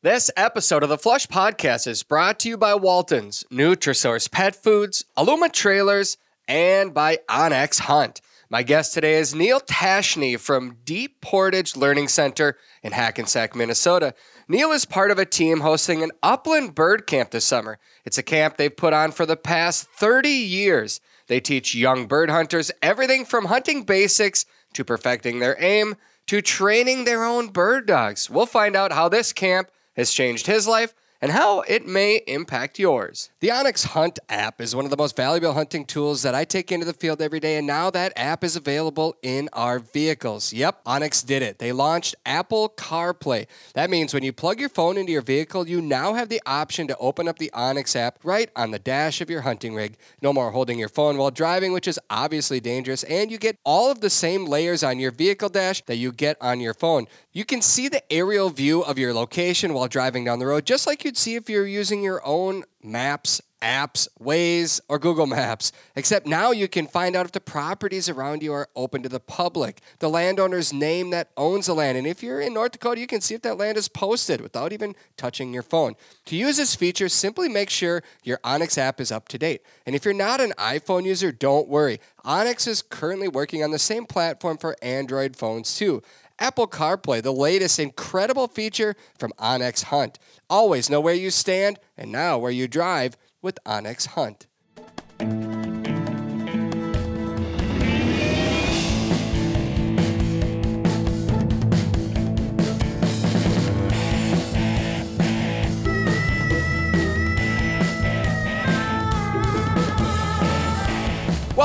This episode of the Flush Podcast is brought to you by Walton's, Nutrisource Pet Foods, Aluma Trailers, and by onX Hunt. My guest today is Neil Tacheny from Deep Portage Learning Center in Hackensack, Minnesota. Neil is part of a team hosting an upland bird camp this summer. It's a camp they've put on for the past 30 years. They teach young bird hunters everything from hunting basics to perfecting their aim to training their own bird dogs. We'll find out how this camp has changed his life and how it may impact yours. The onX Hunt app is one of the most valuable hunting tools that I take into the field every day, and now that app is available in our vehicles. Yep, onX did it. They launched Apple CarPlay. That means when you plug your phone into your vehicle, you now have the option to open up the onX app right on the dash of your hunting rig. No more holding your phone while driving, which is obviously dangerous, and you get all of the same layers on your vehicle dash that you get on your phone. You can see the aerial view of your location while driving down the road, just like you'd see if you're using your own maps, apps, Waze, or Google Maps. Except now you can find out if the properties around you are open to the public, the landowner's name that owns the land. And if you're in North Dakota, you can see if that land is posted without even touching your phone. To use this feature, simply make sure your onX app is up to date. And if you're not an iPhone user, don't worry. onX is currently working on the same platform for Android phones too. Apple CarPlay, the latest incredible feature from onX Hunt. Always know where you stand and now where you drive with onX Hunt.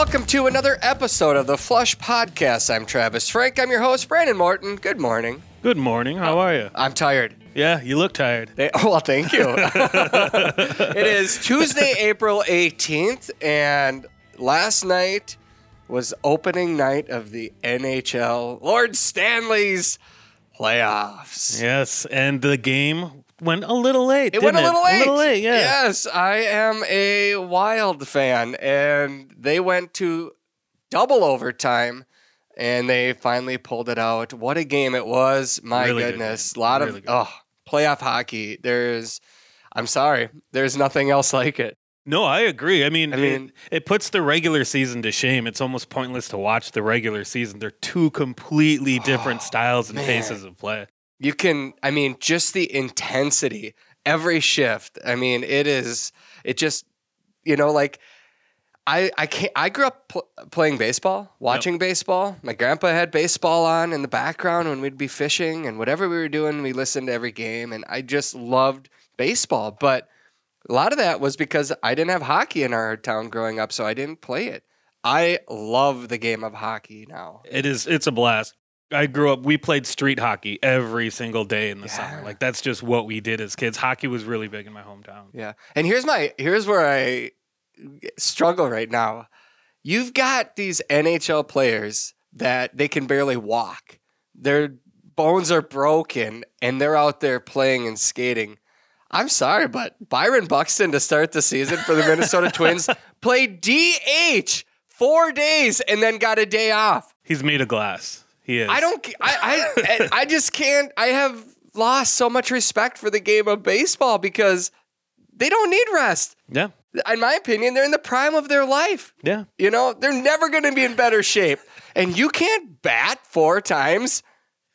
Welcome to another episode of the Flush Podcast. I'm Travis Frank. I'm your host, Brandon Morton. Good morning. Good morning. How are you? I'm tired. Yeah, you look tired. They, oh, well, thank you. it is Tuesday, April 18th, and last night was opening night of the NHL Lord Stanley's playoffs. Yes, and the game went a little late. It went a little late. A little late. Yeah. Yes, I am a Wild fan, and they went to double overtime, and they finally pulled it out. What a game it was! My Really goodness, a lot Really of good. oh playoff hockey. There's, I'm sorry, there's nothing else like it. No, I agree. I mean, I mean- it, it puts the regular season to shame. It's almost pointless to watch the regular season. They're two completely different oh, styles and man. paces of play. You can, I mean, just the intensity every shift. I mean, it is, it just, you know, like. I, I can't I grew up pl- playing baseball, watching baseball. My grandpa had baseball on in the background when we'd be fishing and whatever we were doing, we listened to every game and I just loved baseball. But a lot of that was because I didn't have hockey in our town growing up, so I didn't play it. I love the game of hockey now. It is. It's a blast. I grew up. We played street hockey every single day in the Yeah. summer. Like that's just what we did as kids. Hockey was really big in my hometown. Yeah. And here's my here's where I struggle right now. You've got these NHL players that they can barely walk. Their bones are broken and they're out there playing and skating. I'm sorry, but Byron Buxton to start the season for the Minnesota Twins played DH 4 days and then got a day off. He's made of glass. He is. I don't. I I I just can't. I have lost so much respect for the game of baseball because they don't need rest. Yeah. In my opinion, they're in the prime of their life. Yeah. You know, they're never going to be in better shape, and you can't bat four times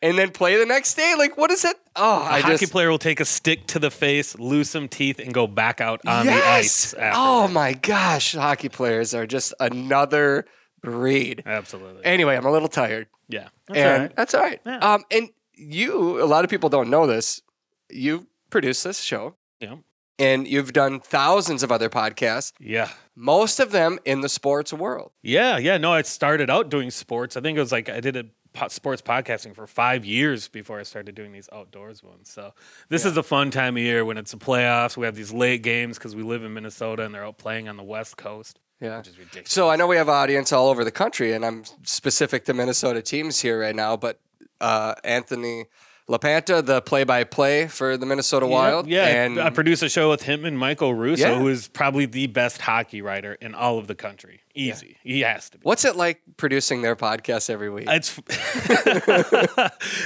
and then play the next day. Like, what is it? Oh, A I hockey just. player will take a stick to the face, lose some teeth, and go back out on yes. the ice. After Oh that. my gosh, hockey players are just another breed. Absolutely. Anyway, I'm a little tired. Yeah. That's and all right. that's all right. Yeah. Um, and you, a lot of people don't know this. You produce this show, Yeah. and you've done thousands of other podcasts, Yeah. most of them in the sports world. Yeah. Yeah. No, I started out doing sports. I think it was like I did a po- sports podcasting for five years before I started doing these outdoors ones. So this is a fun time of year when it's the playoffs. We have these late games because we live in Minnesota and they're out playing on the West Coast, Yeah. which is ridiculous. So I know we have audience all over the country, and I'm specific to Minnesota teams here right now. But uh, Anthony LaPanta, the play-by-play for the Minnesota Wild, Yeah, and I produce a show with him and Michael Russo, Yeah. who is probably the best hockey writer in all of the country. Easy, he has to be. what's it like producing their podcast every week? It's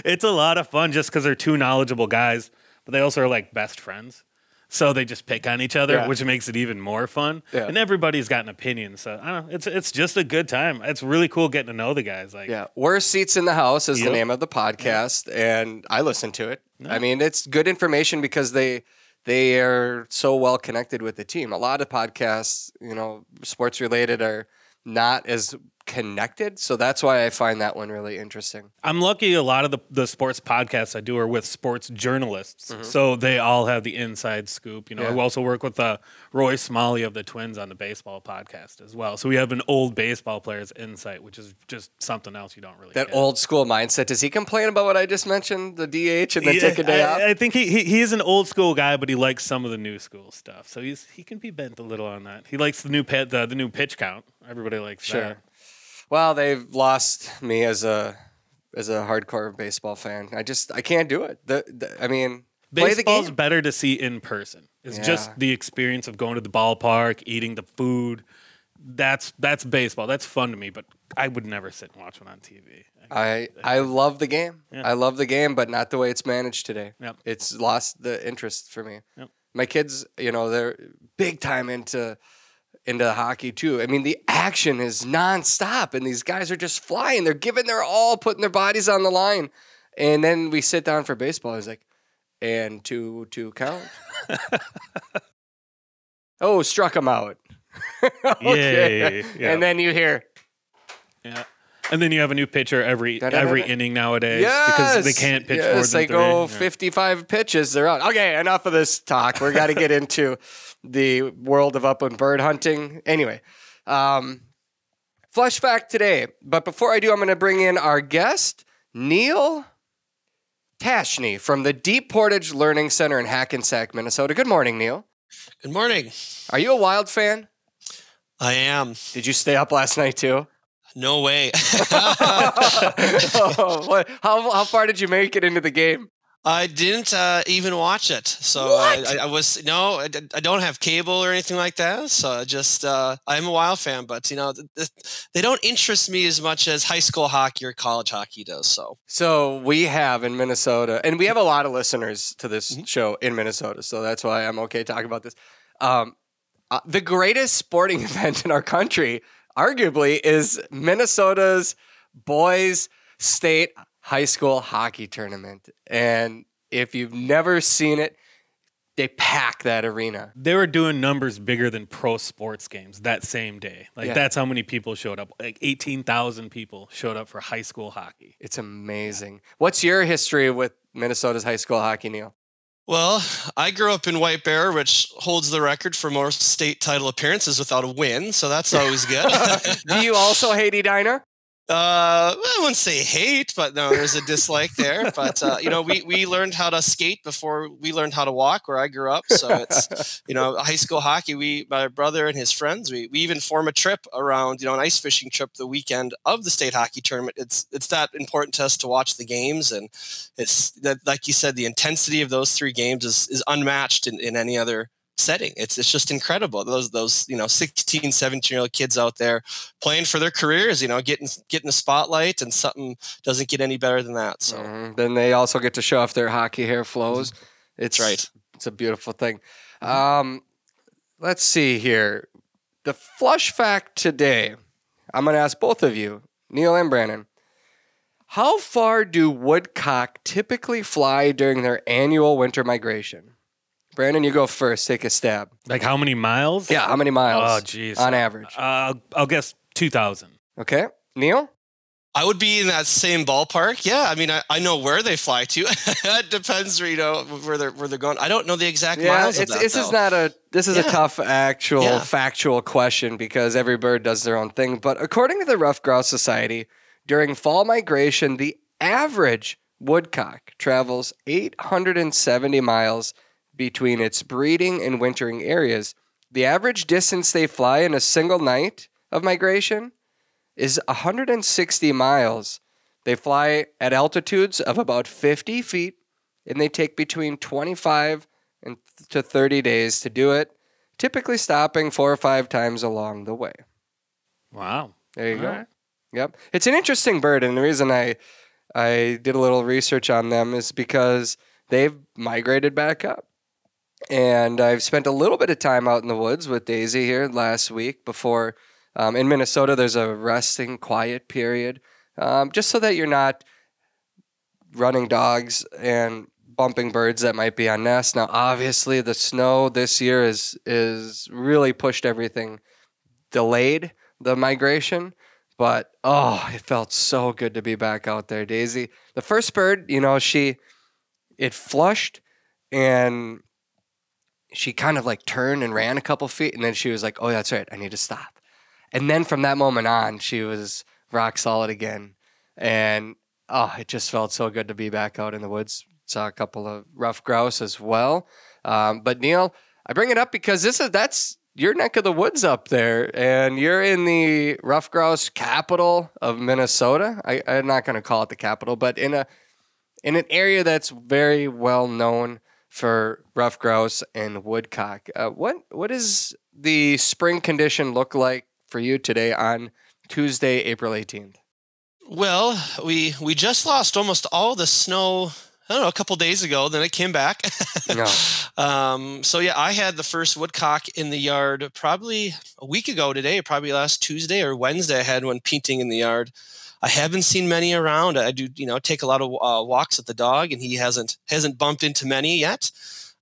it's a lot of fun just because they're two knowledgeable guys. but they also are like best friends. So they just pick on each other, Yeah. which makes it even more fun. Yeah. And everybody's got an opinion. So I don't know. It's it's just a good time. It's really cool getting to know the guys. Like Yeah, worst seats in the house is the name of the podcast, and I listen to it. I mean, it's good information because they they are so well connected with the team. A lot of podcasts, you know, sports related, are not as connected, so that's why I find that one really interesting. I'm lucky a lot of the, the sports podcasts I do are with sports journalists. So they all have the inside scoop. You know, Mm-hmm. Yeah. I also work with uh, Roy Smalley of the Twins on the baseball podcast as well. So we have an old baseball player's insight, which is just something else you don't really That get. old school mindset. Does he complain about what I just mentioned, the DH, and then take a day I, off? I think he, he he's an old school guy, but he likes some of the new school stuff. So he's he can be bent a little on that. He likes the new pet the, the new pitch count. Everybody likes Sure. that. Well, they've lost me as a as a hardcore baseball fan. I just I can't do it. The, the I mean, Baseball's better to see in person. It's Yeah. just the experience of going to the ballpark, eating the food. That's that's baseball. That's fun to me, but I would never sit and watch one on TV. I I love the game. Yeah. I love the game, but not the way it's managed today. Yep. It's lost the interest for me. Yep. My kids, you know, they're big time into into hockey too. I mean, the action is nonstop, and these guys are just flying. They're giving their all, putting their bodies on the line, and then we sit down for baseball. It's like, and two two count. oh, struck him out. okay. Yay. Yeah. And then you hear, Yeah. And then you have a new pitcher every Da-da-da-da. every inning nowadays yes, because they can't pitch more yes, than they three. go Yeah. 55 pitches, they're out. Okay, enough of this talk. We're got to get into the world of upland bird hunting. Anyway, um, flush fact today. But before I do, I'm going to bring in our guest, Neil Tacheny from the Deep Portage Learning Center in Hackensack, Minnesota. Good morning, Neil. Good morning. Are you a Wild fan? I am. Did you stay up last night too? No way. Oh, what- how, how far did you make it into the game? I didn't uh, even watch it. So What? I, I, was no, I, I don't have cable or anything like that. So I just uh, I'm a Wild fan, but you know th- th- they don't interest me as much as high school hockey or college hockey does. So So we have in Minnesota, and we have a lot of listeners to this Mhm. show in Minnesota. So that's why I'm okay talking about this. Um, uh, the greatest sporting event in our country, arguably, is Minnesota's boys state high school hockey tournament. And if you've never seen it, they pack that arena. They were doing numbers bigger than pro sports games that same day. Like Yeah. that's how many people showed up. Like 18,000 people showed up for high school hockey. It's amazing. What's your history with Minnesota's high school hockey, Neil? Well, I grew up in White Bear, which holds the record for most state title appearances without a win. So that's always good. Do you also hate Edina? Uh, I wouldn't say hate, but no, there's a dislike there. But uh, you know, we we learned how to skate before we learned how to walk where I grew up. So it's you know, high school hockey. We my brother and his friends. We we even form a trip around you know an ice fishing trip the weekend of the state hockey tournament. It's it's that important to us to watch the games, and it's that like you said, the intensity of those three games is is unmatched in, in any other setting it's it's just incredible those those you know 16 17 year old kids out there playing for their careers you know getting getting the spotlight and something doesn't get any better than that so Mhm. Then they also get to show off their hockey hair flows. It's right. It's a beautiful thing. Um, let's see here. The flush fact today. I'm going to ask both of you, Neil and Brandon. How far do woodcock typically fly during their annual winter migration? Brandon, you go first. Take a stab. Like how many miles? Yeah, how many miles? Oh, jeez. On average. Uh, I'll, I'll guess 2,000. Okay, Neil. i would be in that same ballpark yeah i mean i, I know where they fly to it depends you know where they're where they're going i don't know the exact Yeah, miles it's, of that, this is not a this is a tough actual Yeah. factual question because every bird does their own thing. But according to the Ruffed Grouse Society, during fall migration, the average woodcock travels 870 miles between its breeding and wintering areas. The average distance they fly in a single night of migration is 160 miles. They fly at altitudes of about 50 feet and they take between 25 and to 30 days to do it, typically stopping four or five times along the way. Wow. There you All go. right. Yep. It's an interesting bird and the reason I I did a little research on them is because they've migrated back up. And I've spent a little bit of time out in the woods with Daisy here last week before. Um, in Minnesota, there's a resting quiet period, um, just so that you're not running dogs and bumping birds that might be on nests. Now, obviously, the snow this year is is really pushed everything, delayed the migration. But oh, it felt so good to be back out there, Daisy. The first bird, you know, she it flushed and she kind of like turned and ran a couple feet and then she was like, "Oh, that's right. I need to stop." And then from that moment on, she was rock solid again. And oh, it just felt so good to be back out in the woods. Saw a couple of ruffed grouse as well. Um, but Neil, I bring it up because this is that's your neck of the woods up there, and you're in the ruffed grouse capital of Minnesota. I, I'm not going to call it the capital, but in a in an area that's very well known for ruffed grouse and woodcock. Uh, what what does the spring condition look like for you today on Tuesday, April 18th? Well, we we just lost almost all the snow. I don't know, a couple days ago. Then it came back. No. um, so yeah, I had the first woodcock in the yard probably a week ago today, probably last Tuesday or Wednesday. I had one peenting in the yard. I haven't seen many around. I do, you know, take a lot of uh, walks with the dog, and he hasn't hasn't bumped into many yet.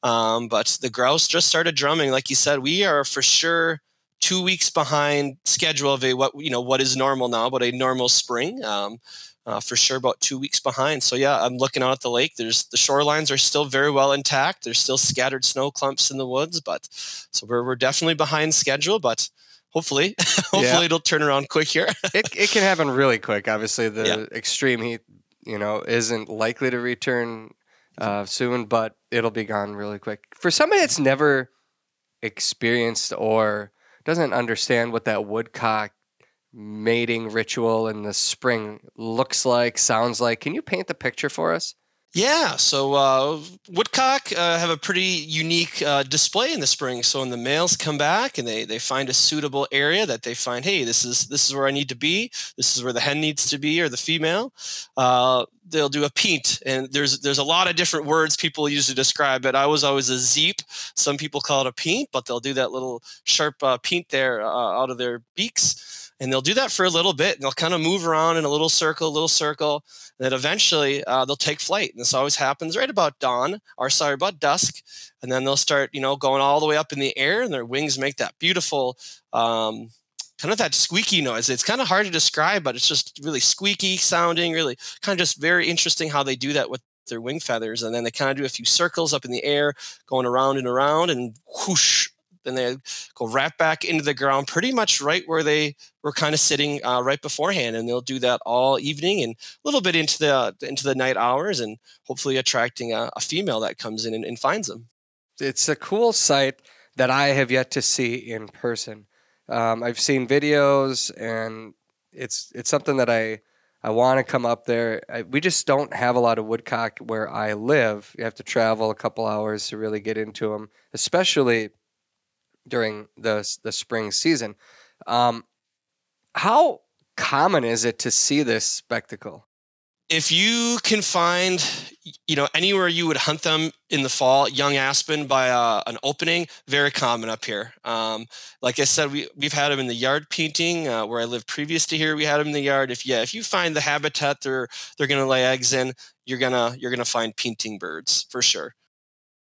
Um, but the grouse just started drumming, like you said. We are for sure two weeks behind schedule of a what you know what is normal now, but a normal spring. Um, uh, for sure, about two weeks behind. So yeah, I'm looking out at the lake. There's the shorelines are still very well intact. There's still scattered snow clumps in the woods, but so we're we're definitely behind schedule. But hopefully, hopefully Yeah. it'll turn around quick here. it, it can happen really quick. Obviously, the Yeah. extreme heat, you know, isn't likely to return uh, soon, but it'll be gone really quick. For somebody that's never experienced or doesn't understand what that woodcock mating ritual in the spring looks like, sounds like, can you paint the picture for us? Yeah, so uh, woodcock uh, have a pretty unique uh, display in the spring. So when the males come back and they, they find a suitable area that they find, hey, this is this is where I need to be. This is where the hen needs to be or the female. Uh, they'll do a peent, and there's there's a lot of different words people use to describe it. I was always a zeep. Some people call it a peent, but they'll do that little sharp uh, peent there uh, out of their beaks. And they'll do that for a little bit, and they'll kind of move around in a little circle, a little circle, and then eventually uh, they'll take flight. And this always happens right about dawn, or sorry, about dusk. And then they'll start, you know, going all the way up in the air, and their wings make that beautiful, um, kind of that squeaky noise. It's kind of hard to describe, but it's just really squeaky sounding, really kind of just very interesting how they do that with their wing feathers. And then they kind of do a few circles up in the air, going around and around, and whoosh. Then they go right back into the ground, pretty much right where they were kind of sitting uh, right beforehand, and they'll do that all evening and a little bit into the into the night hours, and hopefully attracting a, a female that comes in and, and finds them. It's a cool sight that I have yet to see in person. Um, I've seen videos, and it's it's something that I I want to come up there. I, we just don't have a lot of woodcock where I live. You have to travel a couple hours to really get into them, especially during the the spring season. Um, how common is it to see this spectacle? if you can find you know anywhere you would hunt them in the fall young aspen by uh, an opening very common up here um, like i said we, we've had them in the yard peenting uh, where i lived previous to here we had them in the yard if yeah if you find the habitat they're they're going to lay eggs in you're gonna you're gonna find peenting birds for sure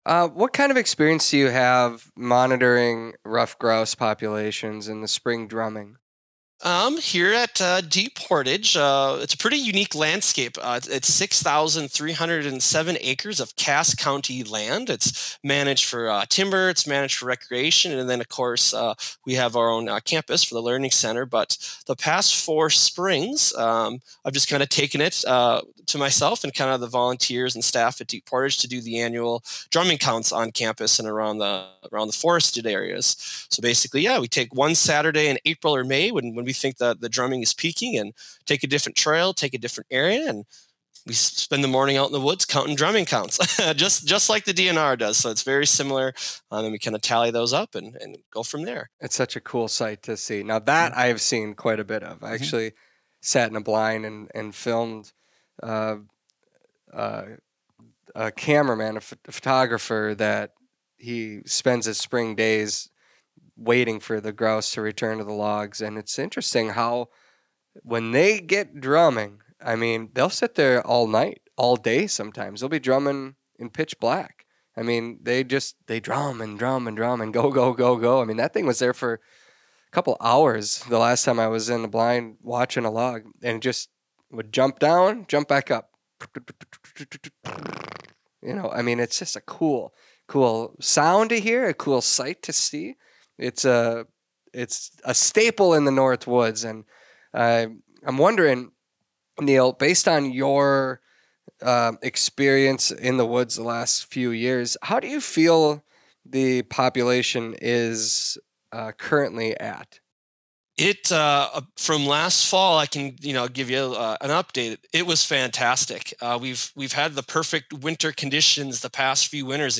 Uh, what kind of experience do you have monitoring ruffed grouse populations in the spring drumming? Um, here at uh, Deep Portage, uh, it's a pretty unique landscape. Uh, it's- it's 6,307 acres of Cass County land. It's managed for uh, timber, it's managed for recreation, and then, of course, uh, we have our own uh, campus for the Learning Center. But the past four springs, um, I've just kind of taken it to myself and kind of the volunteers and staff at Deep Portage to do the annual drumming counts on campus and around the around the forested areas. So basically, yeah, we take one Saturday in April or May when, when we think that the drumming is peaking and take a different trail, take a different area, and we spend the morning out in the woods counting drumming counts, just just like the DNR does. So it's very similar. Um, and we kind of tally those up and, and go from there. It's such a cool sight to see. Now that I have seen quite a bit of. I actually sat in a blind and and filmed uh, uh, a cameraman, a, ph- a photographer that he spends his spring days waiting for the grouse to return to the logs. And it's interesting how when they get drumming, I mean, they'll sit there all night, all day sometimes. They'll be drumming in pitch black. I mean, they just they drum and drum and drum and go go go go. I mean, that thing was there for a couple hours the last time I was in the blind watching a log and just would jump down, jump back up. You know, I mean, it's just a cool, cool sound to hear, a cool sight to see. It's a, it's a staple in the North Woods, and uh, I'm wondering, Neil, based on your um, experience in the woods the last few years, how do you feel the population is uh, currently at? It uh, from last fall, I can you know give you uh, an update. It was fantastic. Uh, we've we've had the perfect winter conditions the past few winters,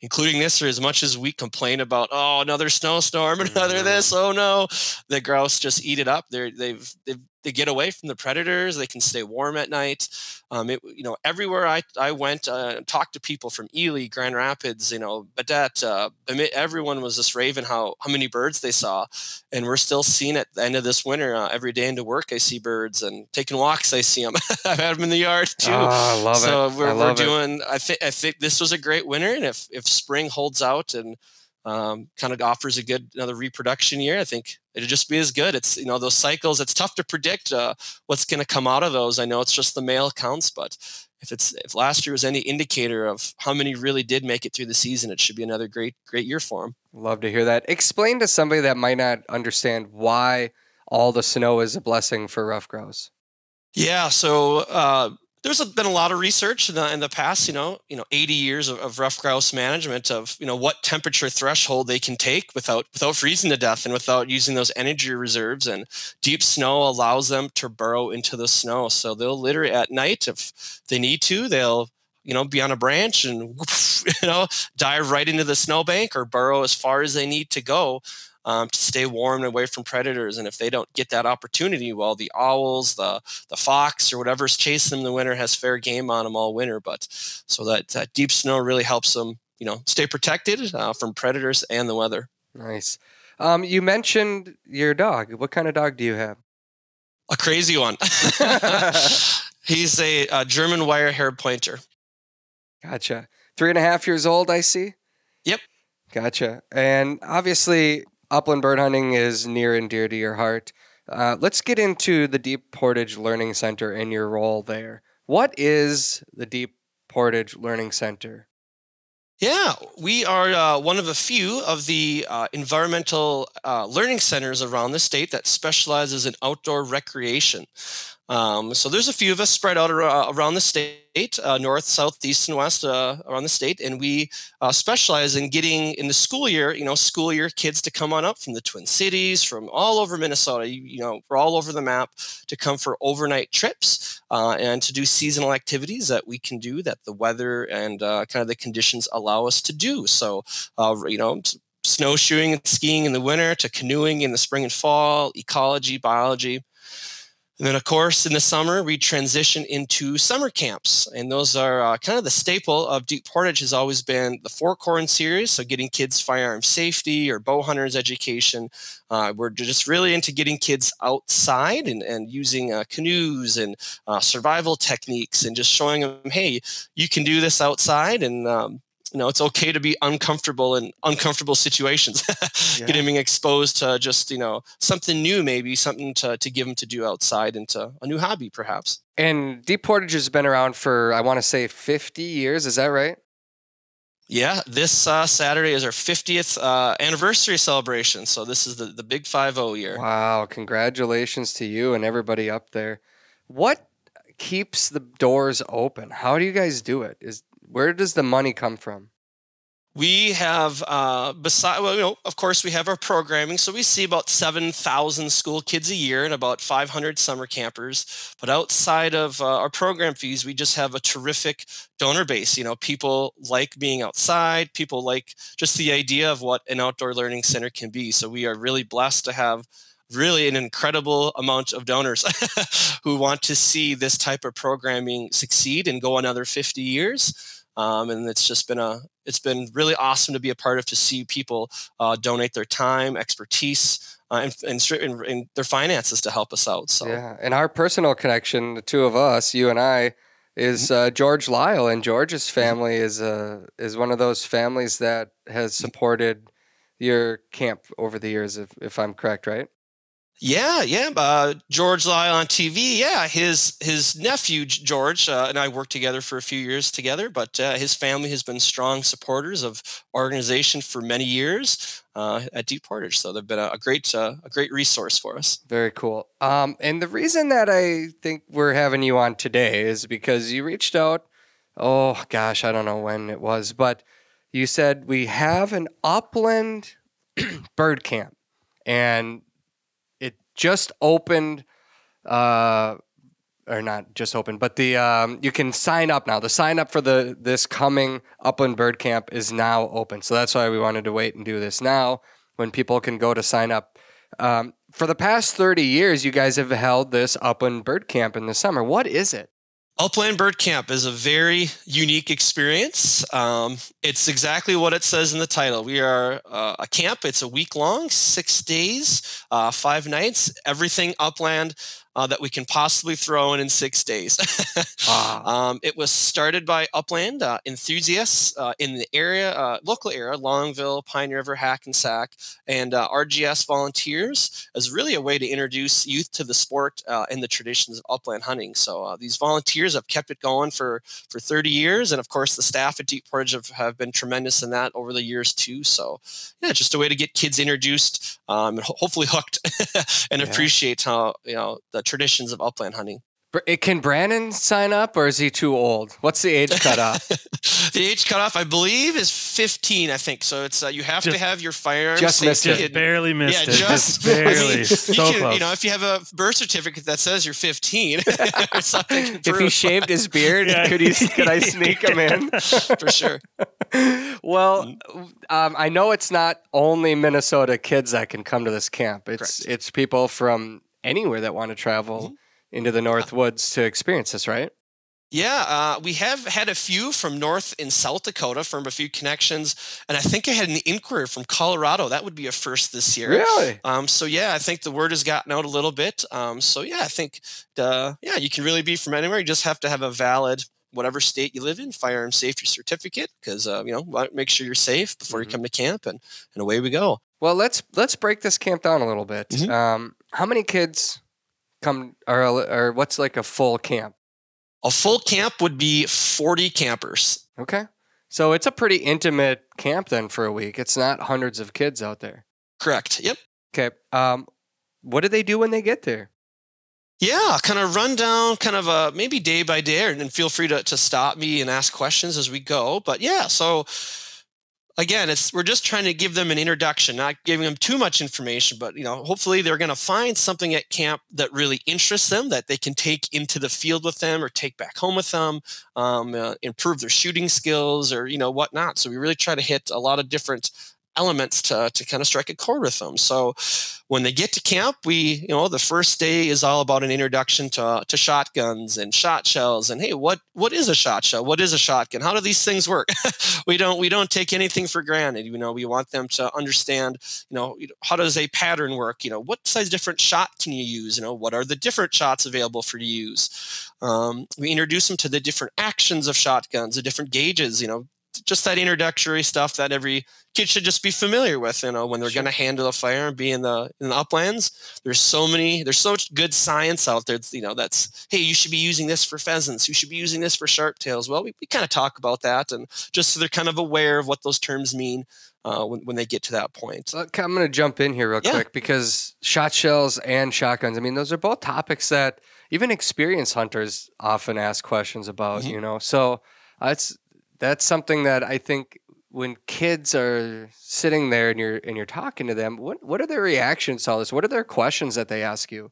including this or As much as we complain about oh another snowstorm, another this, mm-hmm. oh no, the grouse just eat it up. They're they've they've they get away from the predators. They can stay warm at night. Um, it, you know, everywhere I, I went, uh, talked to people from Ely, Grand Rapids, you know, Baudette, uh, everyone was just raving how, how many birds they saw. And we're still seeing at the end of this winter, uh, every day into work, I see birds and taking walks. I see them. I've had them in the yard too. Oh, I love so it. we're, I we're doing, it. I think, I think this was a great winter. And if, if spring holds out and, um, kind of offers a good another reproduction year. I think it'll just be as good. It's you know those cycles. It's tough to predict uh, what's going to come out of those. I know it's just the male counts, but if it's if last year was any indicator of how many really did make it through the season, it should be another great great year for them. Love to hear that. Explain to somebody that might not understand why all the snow is a blessing for ruffed grouse. Yeah, so uh, there's been a lot of research in the, in the past, you know, you know, 80 years of, of, ruffed grouse management of, you know, what temperature threshold they can take without without freezing to death and without using those energy reserves. And deep snow allows them to burrow into the snow. So they'll literally at night, if they need to, they'll you know, be on a branch and you know dive right into the snowbank or burrow as far as they need to go um, to stay warm and away from predators. And if they don't get that opportunity, well, the owls, the the fox, or whatever's chasing them in the winter has fair game on them all winter. But so that, that deep snow really helps them, you know, stay protected uh, from predators and the weather. Nice. Um, you mentioned your dog. What kind of dog do you have? A crazy one. He's a, a German wire hair pointer. Gotcha. Three and a half years old, I see. Yep. Gotcha. And obviously, upland bird hunting is near and dear to your heart. Uh, let's get into the Deep Portage Learning Center and your role there. What is the Deep Portage Learning Center? Yeah, we are uh, one of a few of the uh, environmental uh, learning centers around the state that specializes in outdoor recreation. Um, so there's a few of us spread out around the state, uh, north, south, east, and west uh, around the state, and we uh, specialize in getting in the school year, you know, school year kids to come on up from the Twin Cities, from all over Minnesota. You, you know, we're all over the map to come for overnight trips uh, and to do seasonal activities that we can do that the weather and uh, kind of the conditions allow us to do. So, uh, you know, snowshoeing and skiing in the winter to canoeing in the spring and fall, ecology, biology. And then, of course, in the summer, we transition into summer camps. And those are uh, kind of the staple of Deep Portage has always been the Four Corn series. So getting kids firearm safety or bow hunters education. Uh, we're just really into getting kids outside and, and using uh, canoes and uh, survival techniques and just showing them, hey, you can do this outside. And um, you know it's okay to be uncomfortable in uncomfortable situations. Yeah. getting exposed to just you know something new maybe something to, to give them to do outside into a new hobby perhaps. And deep portage has been around for i want to say 50 years is that right? Yeah this uh, saturday is our 50th uh, anniversary celebration so this is the, the big 5-0 year. Wow congratulations to you and everybody up there. What keeps the doors open? How do you guys do it? Is where does the money come from? We have, uh, beside, well, you know, of course, we have our programming. So we see about 7,000 school kids a year and about 500 summer campers. But outside of uh, our program fees, we just have a terrific donor base. You know, people like being outside, people like just the idea of what an outdoor learning center can be. So we are really blessed to have really an incredible amount of donors who want to see this type of programming succeed and go another 50 years. Um, and it's just been a it's been really awesome to be a part of to see people uh, donate their time, expertise, uh, and, and, and, their finances to help us out. So yeah, and our personal connection, the two of us, you and I, is mm-hmm. uh, George Lyle, and George's mm-hmm. family is uh, is one of those families that has mm-hmm. supported your camp over the years, if if I'm correct, right? Yeah, yeah. Uh, George Lyle on TV. Yeah, his his nephew George uh, and I worked together for a few years together. But uh, his family has been strong supporters of organization for many years uh, at Deep Portage. So they've been a, a great uh, a great resource for us. Very cool. Um, and the reason that I think we're having you on today is because you reached out. Oh gosh, I don't know when it was, but you said we have an upland bird camp and just opened, uh, or not just opened, but the um, you can sign up now. The sign up for the this coming Upland Bird Camp is now open. So that's why we wanted to wait and do this now when people can go to sign up. Um, for the past 30 years, you guys have held this Upland Bird Camp in the summer. What is it? Upland Bird Camp is a very unique experience. Um, it's exactly what it says in the title. We are uh, a camp. It's a week long, six days, uh, five nights, everything upland uh, that we can possibly throw in in six days. wow. um, it was started by Upland uh, enthusiasts uh, in the area, uh, local area, Longville, Pine River, Hackensack, and uh, RGS volunteers as really a way to introduce youth to the sport uh, and the traditions of upland hunting. So these volunteers have kept it going for, for 30 years. And of course, the staff at Deep Portage have, have been tremendous in that over the years too. So yeah, just a way to get kids introduced um, and ho- hopefully hooked and yeah. appreciate how, you know, the traditions of upland hunting. Can Brandon sign up or is he too old? What's the age cutoff? the age cutoff, I believe, is 15. I think so. It's uh, you have just, to have your firearms. Just missed it. Just barely missed yeah, it. Just, just barely. I mean, so you, can, close. you know, if you have a birth certificate that says you're 15 or something. If he shaved his beard, yeah. could he? Could I sneak him in? For sure. well, mm-hmm. um, I know it's not only Minnesota kids that can come to this camp. It's Correct. it's people from anywhere that want to travel. Mm-hmm into the North Woods to experience this, right? Yeah, uh, we have had a few from North and South Dakota from a few connections, and I think I had an inquiry from Colorado. That would be a first this year. Really? Um, so yeah, I think the word has gotten out a little bit. Um, so yeah, I think uh, yeah, you can really be from anywhere. You just have to have a valid whatever state you live in firearm safety certificate because uh, you know make sure you're safe before mm-hmm. you come to camp, and and away we go. Well, let's let's break this camp down a little bit. Mm-hmm. Um, how many kids come or or what's like a full camp? A full camp would be 40 campers. Okay. So it's a pretty intimate camp then for a week. It's not hundreds of kids out there. Correct. Yep. Okay. Um, what do they do when they get there? Yeah, kind of run down, kind of uh, maybe day by day, and feel free to, to stop me and ask questions as we go. But yeah, so again, it's we're just trying to give them an introduction, not giving them too much information, but you know, hopefully they're going to find something at camp that really interests them that they can take into the field with them or take back home with them, um, uh, improve their shooting skills or you know whatnot. So we really try to hit a lot of different elements to, to kind of strike a chord with them. So when they get to camp, we, you know, the first day is all about an introduction to, to shotguns and shot shells and hey, what what is a shot shell? What is a shotgun? How do these things work? we don't we don't take anything for granted. You know, we want them to understand, you know, how does a pattern work? You know, what size different shot can you use? You know, what are the different shots available for use? Um, we introduce them to the different actions of shotguns, the different gauges, you know, just that introductory stuff that every kid should just be familiar with. You know, when they're sure. going to handle a fire and be in the in the uplands. There's so many. There's so much good science out there. You know, that's hey, you should be using this for pheasants. You should be using this for sharp tails. Well, we, we kind of talk about that, and just so they're kind of aware of what those terms mean. Uh, when, when they get to that point. I'm going to jump in here real yeah. quick because shot shells and shotguns, I mean, those are both topics that even experienced hunters often ask questions about, mm-hmm. you know? So uh, it's that's something that I think when kids are sitting there and you're and you're talking to them, what what are their reactions to all this? What are their questions that they ask you?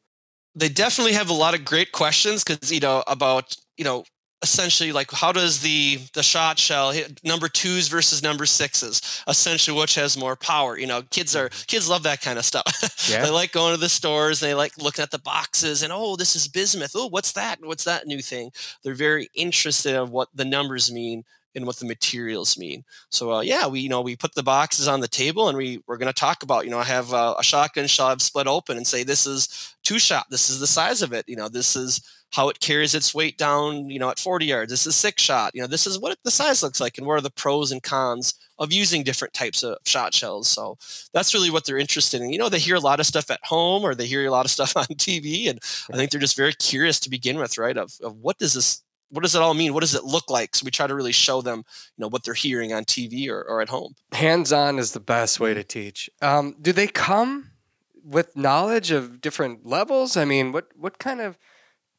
They definitely have a lot of great questions because you know about you know essentially like how does the the shot shell hit number twos versus number sixes? Essentially which has more power? You know kids are kids love that kind of stuff. Yeah. they like going to the stores they like looking at the boxes and oh this is bismuth. Oh what's that? What's that new thing? They're very interested in what the numbers mean and what the materials mean. So uh, yeah, we you know we put the boxes on the table and we we're going to talk about you know I have uh, a shotgun shell I've split open and say this is two shot. This is the size of it. You know this is how it carries its weight down, you know, at 40 yards. This is six shot. You know, this is what the size looks like and what are the pros and cons of using different types of shot shells. So that's really what they're interested in. You know, they hear a lot of stuff at home or they hear a lot of stuff on TV. And I think they're just very curious to begin with, right? Of, of what does this what does it all mean? What does it look like? So we try to really show them, you know, what they're hearing on TV or, or at home. Hands on is the best way to teach. Um, do they come with knowledge of different levels? I mean, what what kind of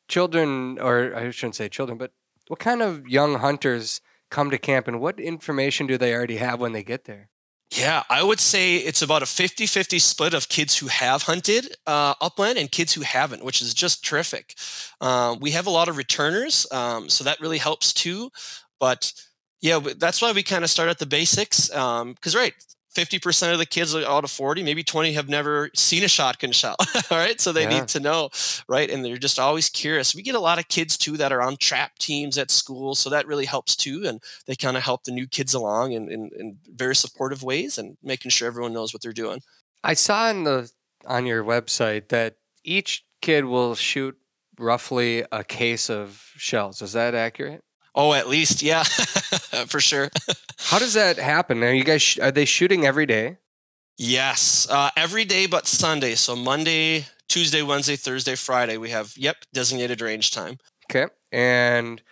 children, or I shouldn't say children, but what kind of young hunters come to camp and what information do they already have when they get there? Yeah, I would say it's about a 50 50 split of kids who have hunted uh, upland and kids who haven't, which is just terrific. Uh, we have a lot of returners, um, so that really helps too. But yeah, that's why we kind of start at the basics. Because, um, right, 50% of the kids out of 40 maybe 20 have never seen a shotgun shell all right? So they yeah. need to know right? And they're just always curious. We get a lot of kids too that are on trap teams at school so that really helps too and they kind of help the new kids along in, in, in, very supportive ways and making sure everyone knows what they're doing. I saw in the on your website that each kid will shoot roughly a case of shells. Is that accurate Oh, at least, yeah, for sure. How does that happen? Are you guys sh- are they shooting every day? Yes, uh, every day but Sunday. So Monday, Tuesday, Wednesday, Thursday, Friday, we have yep designated range time. Okay, and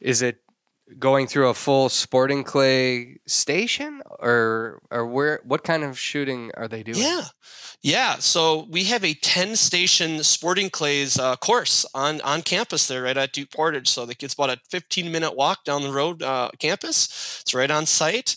is it going through a full sporting clay station or or where what kind of shooting are they doing? Yeah. Yeah so we have a 10 station sporting clays uh, course on on campus there right at duke portage. So it's about a 15 minute walk down the road uh, campus. It's right on site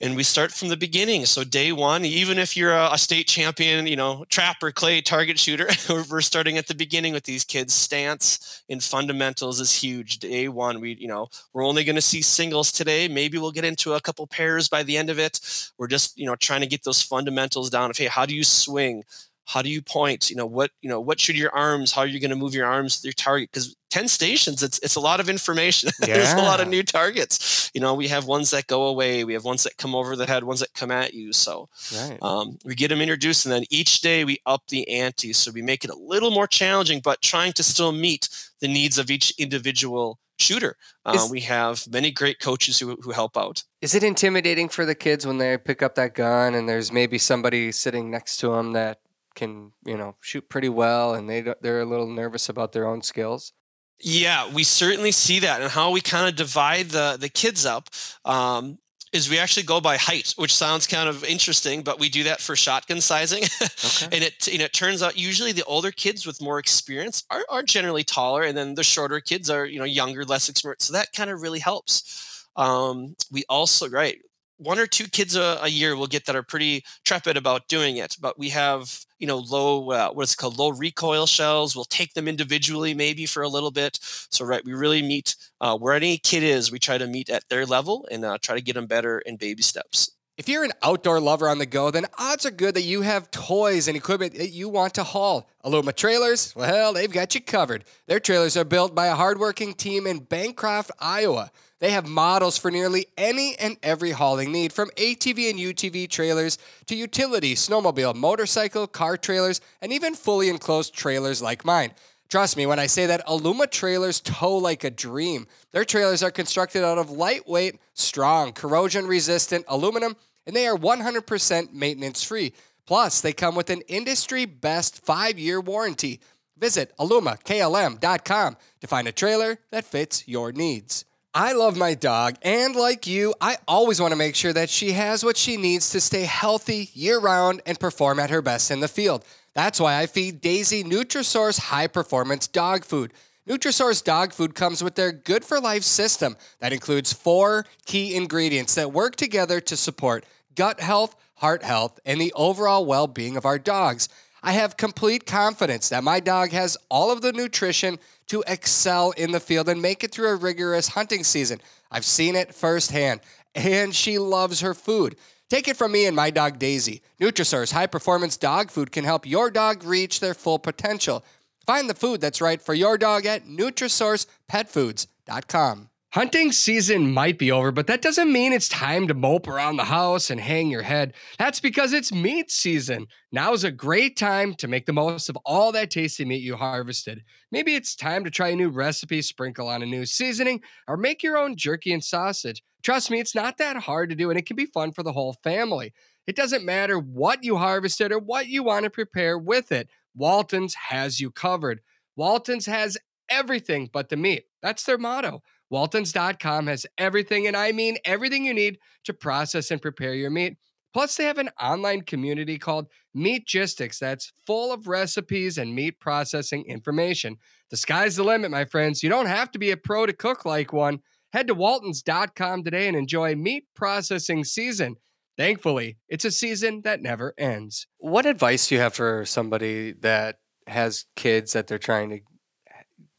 and we start from the beginning. So day one, even if you're a, state champion, you know, trapper, clay, target shooter, we're starting at the beginning with these kids. Stance and fundamentals is huge. Day one, we, you know, we're only going to see singles today. Maybe we'll get into a couple pairs by the end of it. We're just, you know, trying to get those fundamentals down of, hey, how do you swing? How do you point you know what you know what should your arms how are you going to move your arms to your target because 10 stations it's it's a lot of information yeah. there's a lot of new targets you know we have ones that go away we have ones that come over the head ones that come at you so right. um, we get them introduced and then each day we up the ante so we make it a little more challenging but trying to still meet the needs of each individual shooter. Uh, is, we have many great coaches who, who help out. Is it intimidating for the kids when they pick up that gun and there's maybe somebody sitting next to them that can you know shoot pretty well and they they're a little nervous about their own skills yeah we certainly see that and how we kind of divide the the kids up um, is we actually go by height, which sounds kind of interesting, but we do that for shotgun sizing. okay. and it you know it turns out usually the older kids with more experience are, are generally taller, and then the shorter kids are you know younger, less experienced. So that kind of really helps. Um, we also right one or two kids a, a, year will get that are pretty trepid about doing it but we have you know low uh, what's called low recoil shells. We'll take them individually maybe for a little bit. So right we really meet uh, where any kid is we try to meet at their level and uh, try to get them better in baby steps if you're an outdoor lover on the go, then odds are good that you have toys and equipment that you want to haul. Aluma Trailers, well, they've got you covered. Their trailers are built by a hardworking team in Bancroft, Iowa. They have models for nearly any and every hauling need, from ATV and UTV trailers to utility, snowmobile, motorcycle, car trailers, and even fully enclosed trailers like mine. Trust me when I say that Aluma trailers tow like a dream. Their trailers are constructed out of lightweight, strong, corrosion resistant aluminum, and they are 100% maintenance free. Plus, they come with an industry best five year warranty. Visit alumaklm.com to find a trailer that fits your needs. I love my dog, and like you, I always want to make sure that she has what she needs to stay healthy year round and perform at her best in the field. That's why I feed Daisy Nutrisource high performance dog food. Nutrisource dog food comes with their Good for Life system that includes four key ingredients that work together to support gut health, heart health, and the overall well being of our dogs. I have complete confidence that my dog has all of the nutrition to excel in the field and make it through a rigorous hunting season. I've seen it firsthand, and she loves her food. Take it from me and my dog Daisy. Nutrisource high performance dog food can help your dog reach their full potential. Find the food that's right for your dog at NutrisourcePetFoods.com. Hunting season might be over, but that doesn't mean it's time to mope around the house and hang your head. That's because it's meat season. Now is a great time to make the most of all that tasty meat you harvested. Maybe it's time to try a new recipe, sprinkle on a new seasoning, or make your own jerky and sausage. Trust me, it's not that hard to do, and it can be fun for the whole family. It doesn't matter what you harvested or what you want to prepare with it, Walton's has you covered. Walton's has everything but the meat. That's their motto. Waltons.com has everything, and I mean everything you need to process and prepare your meat. Plus, they have an online community called Meatgistics that's full of recipes and meat processing information. The sky's the limit, my friends. You don't have to be a pro to cook like one. Head to waltons.com today and enjoy meat processing season. Thankfully, it's a season that never ends. What advice do you have for somebody that has kids that they're trying to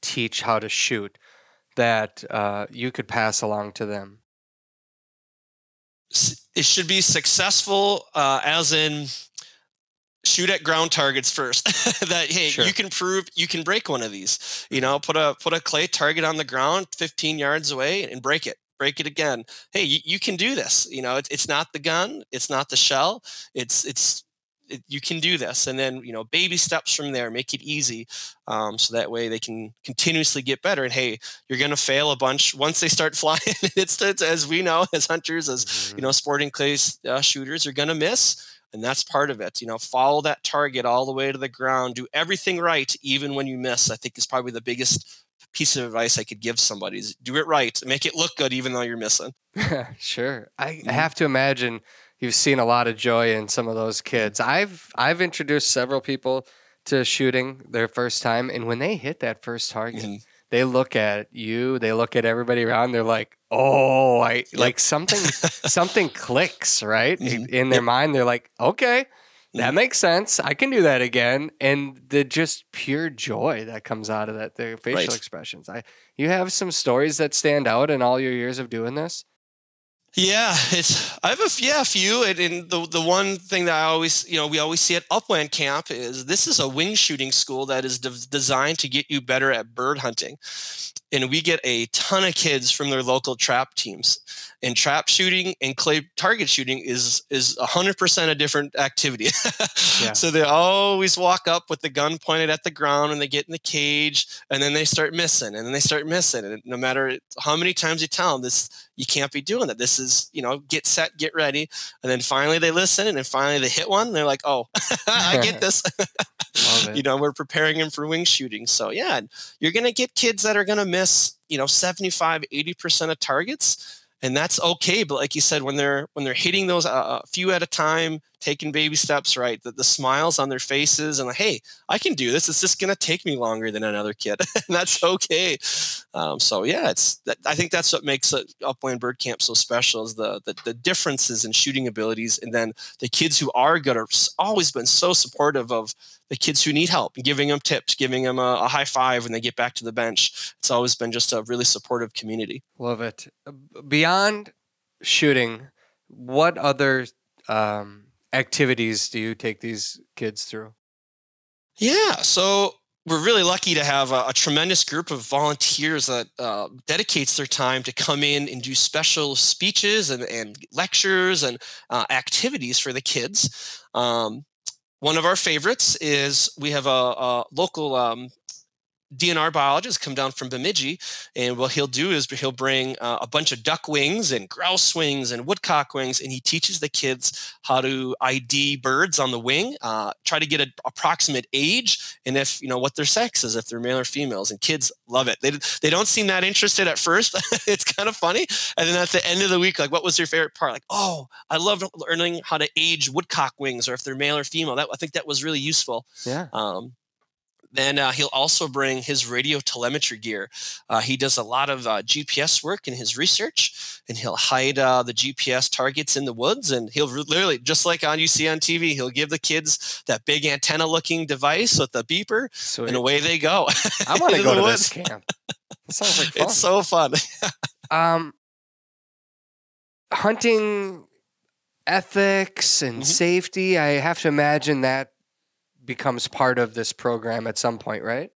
teach how to shoot that uh, you could pass along to them? It should be successful, uh, as in shoot at ground targets first. that hey, sure. you can prove you can break one of these. You know, put a put a clay target on the ground, 15 yards away, and break it break it again. Hey, you, you can do this. You know, it, it's not the gun, it's not the shell. It's it's it, you can do this, and then you know, baby steps from there. Make it easy, um, so that way they can continuously get better. And hey, you're going to fail a bunch once they start flying. it's, it's, as we know as hunters, as mm-hmm. you know, sporting clays uh, shooters are going to miss and that's part of it you know follow that target all the way to the ground do everything right even when you miss i think is probably the biggest piece of advice I could give somebody is do it right, make it look good, even though you're missing. sure. I mm-hmm. have to imagine you've seen a lot of joy in some of those kids. I've I've introduced several people to shooting their first time, and when they hit that first target, mm-hmm. they look at you, they look at everybody around, they're like, "Oh, I yep. like something something clicks right mm-hmm. in their yep. mind." They're like, "Okay." That mm-hmm. makes sense. I can do that again. And the just pure joy that comes out of that, the facial right. expressions. I you have some stories that stand out in all your years of doing this? Yeah, it's I have a yeah a few, and, and, the the one thing that I always you know we always see at Upland Camp is this is a wing shooting school that is de- designed to get you better at bird hunting, and we get a ton of kids from their local trap teams. And trap shooting and clay target shooting is is 100% a different activity. Yeah. so they always walk up with the gun pointed at the ground and they get in the cage and then they start missing and then they start missing. And no matter how many times you tell them this you can't be doing that. This is you know get set get ready. And then finally they listen and then finally they hit one they're like oh i get this. You know we're preparing them for wing shooting. So yeah you're going to get kids that are going to miss you know 75 80% of targets and that's okay. But like you said when they're when they're hitting those uh, a few at a time taking baby steps right? The, the smiles on their faces and like hey i can do this. It's just going to take me longer than another kid. And that's okay. Um, so yeah it's i think that's what makes upland bird camp so special is the, the, the differences in shooting abilities and then the kids who are good are always been so supportive of the kids who need help giving them tips giving them a, a high five when they get back to the bench. It's always been just a really supportive community. Love it. Beyond shooting what other um, activities do you take these kids through? Yeah, so we're really lucky to have a, a tremendous group of volunteers that uh, dedicates their time to come in and do special speeches and, and lectures and uh, activities for the kids. Um, one of our favorites is we have a, a local um, DNR biologist come down from Bemidji, and what he'll do is he'll bring uh, a bunch of duck wings and grouse wings and woodcock wings, and he teaches the kids how to ID birds on the wing, uh, try to get an approximate age, and if you know what their sex is, if they're male or females. And kids love it. They they don't seem that interested at first. it's kind of funny, and then at the end of the week, like, what was your favorite part? Like, oh, I love learning how to age woodcock wings, or if they're male or female. That I think that was really useful. Yeah. Um, then uh, he'll also bring his radio telemetry gear. Uh, he does a lot of uh, GPS work in his research, and he'll hide uh, the GPS targets in the woods. And he'll literally, just like on you see on TV, he'll give the kids that big antenna-looking device with the beeper, Sweet. and away they go. I want to go to woods. this camp. Sounds like fun. It's so fun. um, hunting ethics and mm-hmm. safety. I have to imagine that becomes part of this program at some point, right?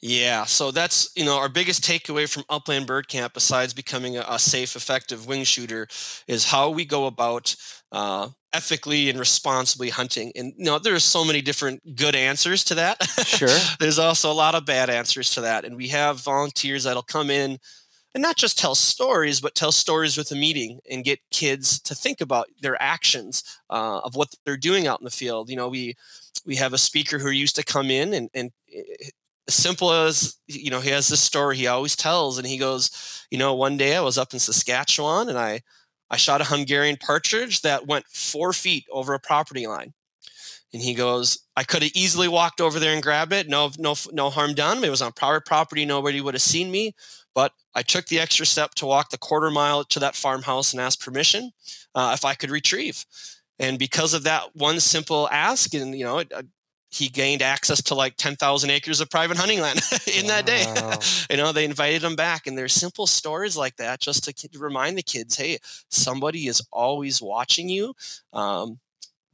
Yeah, so that's you know our biggest takeaway from Upland Bird Camp, besides becoming a, a safe, effective wing shooter, is how we go about uh, ethically and responsibly hunting. And you know, there's so many different good answers to that. Sure. there's also a lot of bad answers to that, and we have volunteers that'll come in and not just tell stories, but tell stories with a meeting and get kids to think about their actions uh, of what they're doing out in the field. You know, we we have a speaker who used to come in and and eh, as simple as you know he has this story he always tells and he goes you know one day i was up in saskatchewan and i i shot a hungarian partridge that went four feet over a property line. And he goes i could have easily walked over there and grabbed it no no no harm done. It was on private property nobody would have seen me but i took the extra step to walk the quarter mile to that farmhouse and ask permission uh, if i could retrieve and because of that one simple ask and you know it, he gained access to like 10,000 acres of private hunting land in wow. that day. you know, they invited him back. And there's simple stories like that just to remind the kids hey, somebody is always watching you. Um,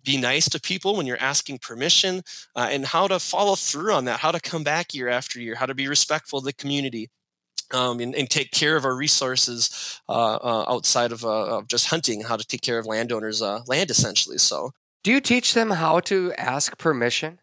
be nice to people when you're asking permission uh, and how to follow through on that, how to come back year after year, how to be respectful of the community. Um, and, and, take care of our resources uh, uh, outside of, uh, of, just hunting, how to take care of landowners' uh, land essentially. So, do you teach them how to ask permission?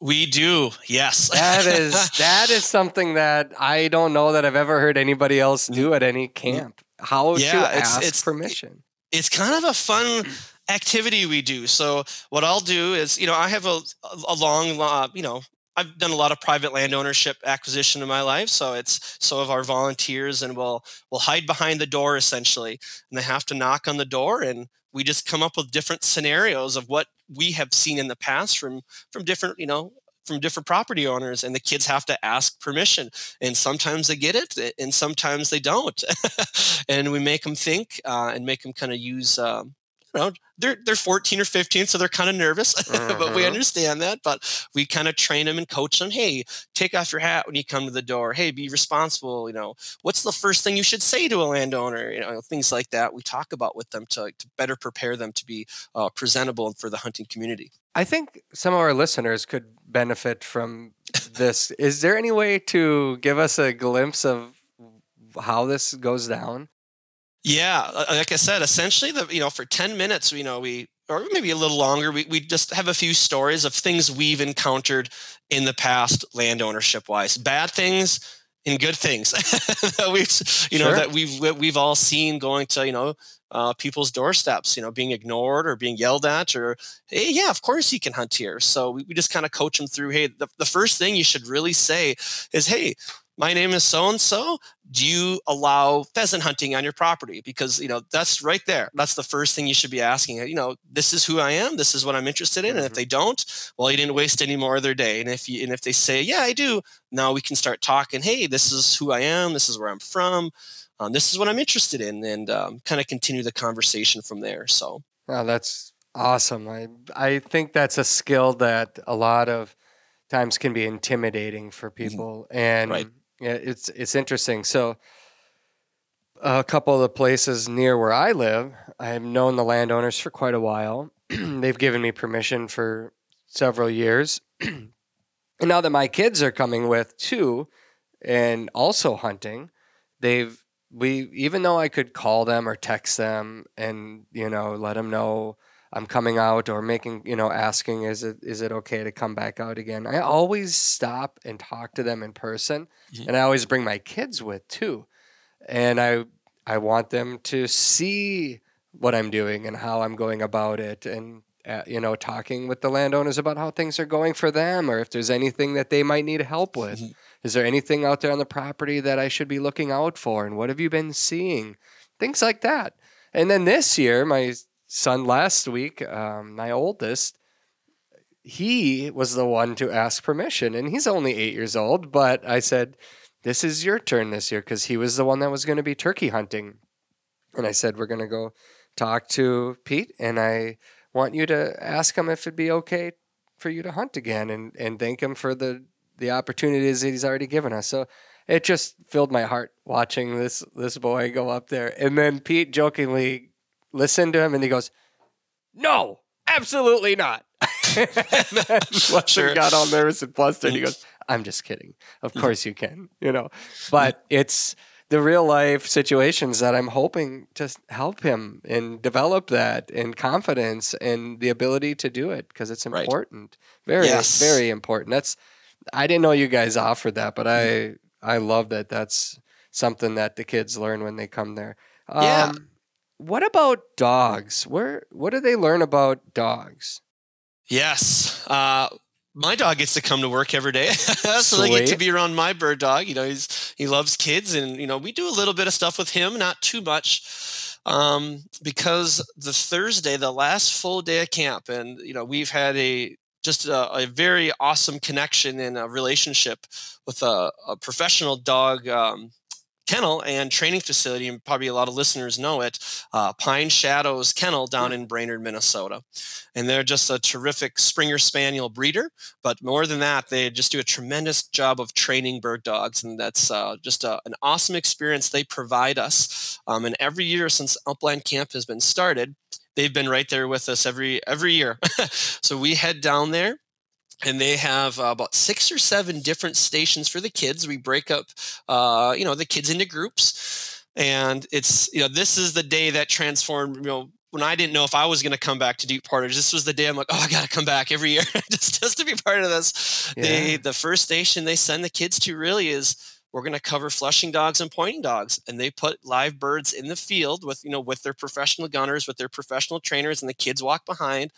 We do, yes. that is that is something that I don't know that I've ever heard anybody else do at any camp. How yeah, to ask it's, permission. It's kind of a fun activity we do. So what I'll do is, you know, I have a a long, uh, you know, I've done a lot of private land ownership acquisition in my life. So it's so of our volunteers and we'll we'll hide behind the door essentially, and they have to knock on the door and we just come up with different scenarios of what we have seen in the past from from different you know from different property owners and the kids have to ask permission and sometimes they get it and sometimes they don't and we make them think uh, and make them kind of use um, you know, they're they're 14 or 15, so they're kind of nervous, but we mm-hmm. understand that. But we kind of train them and coach them. Hey, take off your hat when you come to the door. Hey, be responsible. You know, what's the first thing you should say to a landowner? You know, things like that. We talk about with them to, to better prepare them to be uh, presentable for the hunting community. I think some of our listeners could benefit from this. Is there any way to give us a glimpse of how this goes down? Yeah, uh, uh, like I said, essentially, the you know, for ten minutes, you know, we or maybe a little longer, we we just have a few stories of things we've encountered in the past, land ownership wise, bad things and good things that we've you know sure. that we've we've all seen going to you know uh, people's doorsteps, you know, being ignored or being yelled at, or hey, yeah, of course you can hunt here. So we, we just kind of coach them through. Hey, the, the first thing you should really say is, hey, my name is so and so. Do you allow pheasant hunting on your property? Because you know that's right there. That's the first thing you should be asking. You know, this is who I am. This is what I'm interested in. Mm-hmm. And if mm-hmm. they don't, well, you didn't waste any more of their day. And if you and if they say, yeah, I do, now we can start talking. Hey, this is who I am. This is where I'm from. Um, this is what I'm interested in, and um, kind of continue the conversation from there. So, wow, that's awesome. I I think that's a skill that a lot of times can be intimidating for mm-hmm. people, mm-hmm. and right. Yeah, it's it's interesting. So a couple of the places near where I live, I've known the landowners for quite a while. They've given me permission for several years. and now that my kids are coming with too and also hunting, they've we even though I could call them or text them and you know let them know I'm coming out or making, you know, asking is it is it okay to come back out again? I always stop and talk to them in person, mm-hmm. and I always bring my kids with too. And I I want them to see what I'm doing and how I'm going about it and uh, you know, talking with the landowners about how things are going for them or if there's anything that they might need help with. Mm-hmm. Is there anything out there on the property that I should be looking out for and what have you been seeing? Things like that. And then this year, my son last week, um, my oldest, he was the one to ask permission, and he's only eight years old. But I said, "This is your turn this year," because he was the one that was going to be turkey hunting, and I said, "We're going to go talk to Pete, and I want you to ask him if it'd be okay for you to hunt again, and and thank him for the the opportunities that he's already given us." So it just filled my heart watching this this boy go up there, and then Pete jokingly listened to him and he goes, No, absolutely not. and then sure. got all nervous and flustered. He goes, I'm just kidding. Of course you can, you know. But it's the real life situations that I'm hoping to help him and develop that and confidence and the ability to do it because it's Right. important. Very, Yes. very important. That's I didn't know you guys offered that, but I I love that. That's something that the kids learn when they come there. Um, Yeah. What about dogs? Where what do they learn about dogs? Yes. Uh, my dog gets to come to work every day, so they get to be around my bird dog. You know, he's he loves kids, and you know we do a little bit of stuff with him, not too much, um, because the Thursday, the last full day of camp, and you know we've had a just a, a very awesome connection and a relationship with a, a professional dog um, kennel and training facility, and probably a lot of listeners know it, uh, Pine Shadows Kennel down in Brainerd, Minnesota and they're just a terrific Springer Spaniel breeder. But more than that, they just do a tremendous job of training bird dogs, and that's uh, just a, an awesome experience they provide us. Um, and every year since Upland Camp has been started, they've been right there with us every every year. so we head down there. And they have uh, about six or seven different stations for the kids. We break up, uh, you know, the kids into groups, and it's you know this is the day that transformed you know when I didn't know if I was going to come back to Deep Portage, this was the day I'm like, oh, I got to come back every year just, just to be part of this. They, the first station they send the kids to really is we're going to cover flushing dogs and pointing dogs, and they put live birds in the field with you know with their professional gunners, with their professional trainers, and the kids walk behind.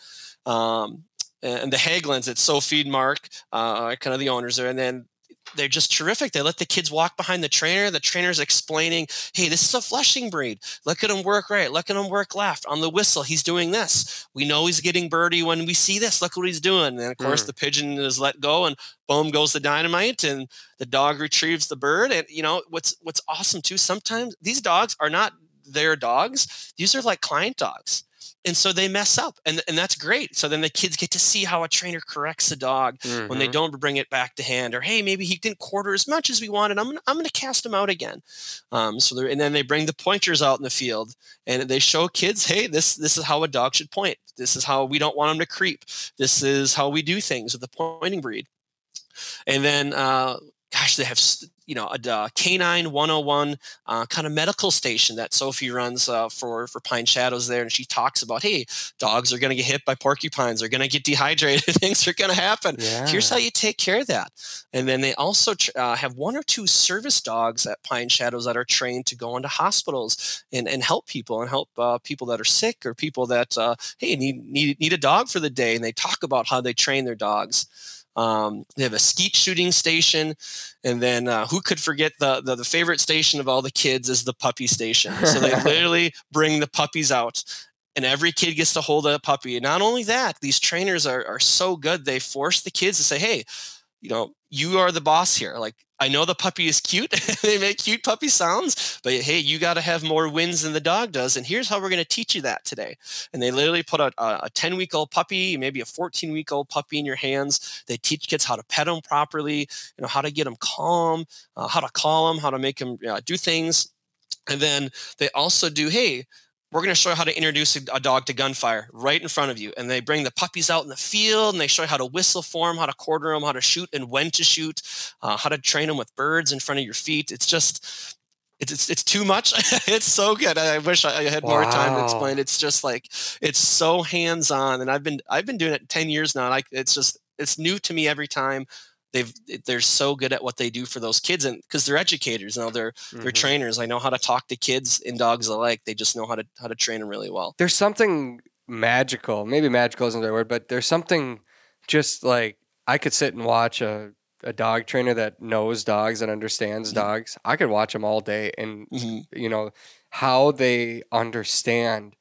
Um, and the Haglins, it's Sophie and Mark, uh, kind of the owners there, and then they're just terrific. They let the kids walk behind the trainer. The trainer's explaining, hey, this is a flushing breed. Look at him work right. Look at him work left. On the whistle, he's doing this. We know he's getting birdie when we see this. Look what he's doing. And of course, Mm. the pigeon is let go, and boom goes the dynamite, and the dog retrieves the bird. And you know what's what's awesome too. Sometimes these dogs are not their dogs. These are like client dogs. And so they mess up, and, and that's great. So then the kids get to see how a trainer corrects the dog when they Mhm. don't bring it back to hand or hey maybe he didn't quarter as much as we wanted. I'm gonna, I'm gonna cast him out again. Um, so and then they bring the pointers out in the field and they show kids hey this this is how a dog should point. This is how we don't want him to creep. This is how we do things with the pointing breed. And then uh, gosh they have you know a uh, canine 101 uh, kind of medical station that sophie runs uh, for for pine shadows there and she talks about hey dogs are going to get hit by porcupines they're going to get dehydrated things are going to happen. Yeah. here's how you take care of that. And then they also tr- uh, have one or two service dogs at pine shadows that are trained to go into hospitals and, and help people and help uh, people that are sick or people that uh, hey need, need need a dog for the day and they talk about how they train their dogs um, they have a skeet shooting station and then uh, who could forget the, the the favorite station of all the kids is the puppy station so they literally bring the puppies out and every kid gets to hold a puppy. And not only that, these trainers are, are so good, they force the kids to say, hey, you know, you are the boss here. Like, I know the puppy is cute. they make cute puppy sounds, but hey, you got to have more wins than the dog does. And here's how we're going to teach you that today. And they literally put a, a 10 week old puppy, maybe a 14 week old puppy in your hands. They teach kids how to pet them properly, you know, how to get them calm, uh, how to call them, how to make them uh, do things. And then they also do, hey, we're going to show you how to introduce a, dog to gunfire right in front of you. And they bring the puppies out in the field and they show you how to whistle for them, how to quarter them, how to shoot and when to shoot, uh, how to train them with birds in front of your feet. It's just, it's, it's, it's too much. it's so good. I, wish I had more time to explain. It's just like, it's so hands on. And I've been, I've been doing it 10 years now. And I, it's just, it's new to me every time. They've, they're so good at what they do for those kids and because they're educators now they're they're Mhm. trainers. I know how to talk to kids and dogs alike. They just know how to how to train them really well. there's something magical. Maybe magical isn't the right word, but there's something just like I could sit and watch a, a dog trainer that knows dogs and understands Mhm. dogs. I could watch them all day and Mhm. you know how they understand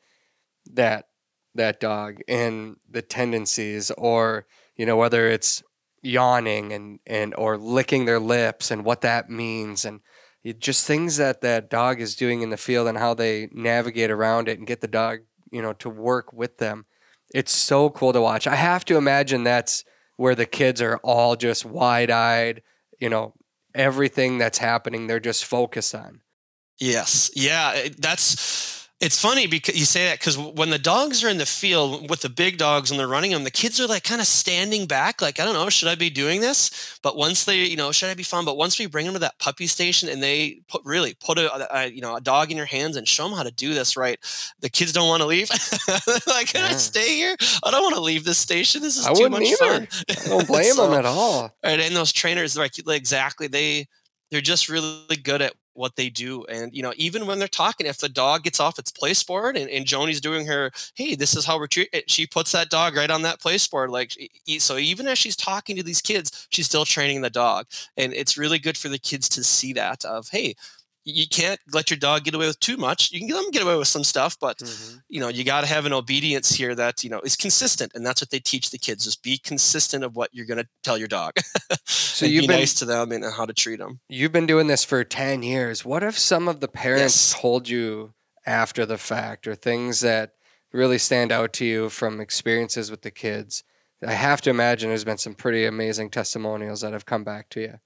that that dog and the tendencies or you know whether it's yawning and and or licking their lips and what that means and it, just things that that dog is doing in the field and how they navigate around it and get the dog you know to work with them. It's so cool to watch. I have to imagine that's where the kids are all just wide-eyed you know everything that's happening they're just focused on. Yes, yeah, that's It's funny because you say that because when the dogs are in the field with the big dogs and they're running them, the kids are like kind of standing back, like I don't know, should I be doing this? But once they, you know, should I be fun? But once we bring them to that puppy station and they put really put a, a you know a dog in your hands and show them how to do this right, the kids don't want to leave. like, can I stay here? I don't want to leave this station. This is I too much either. fun. I don't blame So- them at all. Right, and those trainers, like exactly, they they're just really good at what they do. And you know, even when they're talking, if the dog gets off its place board and, and Joni's doing her, hey, this is how we're treating, she puts that dog right on that place board. Like, so even as she's talking to these kids, she's still training the dog, and it's really good for the kids to see that of, hey. You can't let your dog get away with too much. You can let them get away with some stuff, but Mhm. you know you got to have an obedience here that you know is consistent and that's what they teach the kids just be consistent of what you're going to tell your dog So you've be been nice to them and how to treat them you've been doing this for ten years. What if some of the parents Yes. told you after the fact, or things that really stand out to you from experiences with the kids? I have to imagine there's been some pretty amazing testimonials that have come back to you.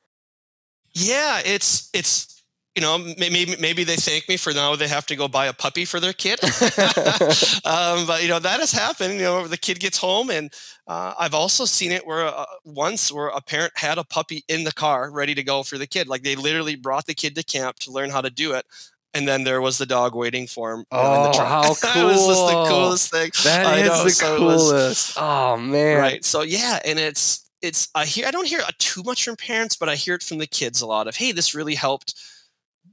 yeah it's it's you know maybe maybe they thank me for now they have to go buy a puppy for their kid um, but you know that has happened you know the kid gets home and uh, i've also seen it where uh, once where a parent had a puppy in the car ready to go for the kid like they literally brought the kid to camp to learn how to do it and then there was the dog waiting for him you in the Oh, truck. how it was just the cool. coolest thing That I is know, the so it was- coolest. oh man. right so yeah and it's it's i hear i don't hear it too much from parents but i hear it from the kids a lot of hey this really helped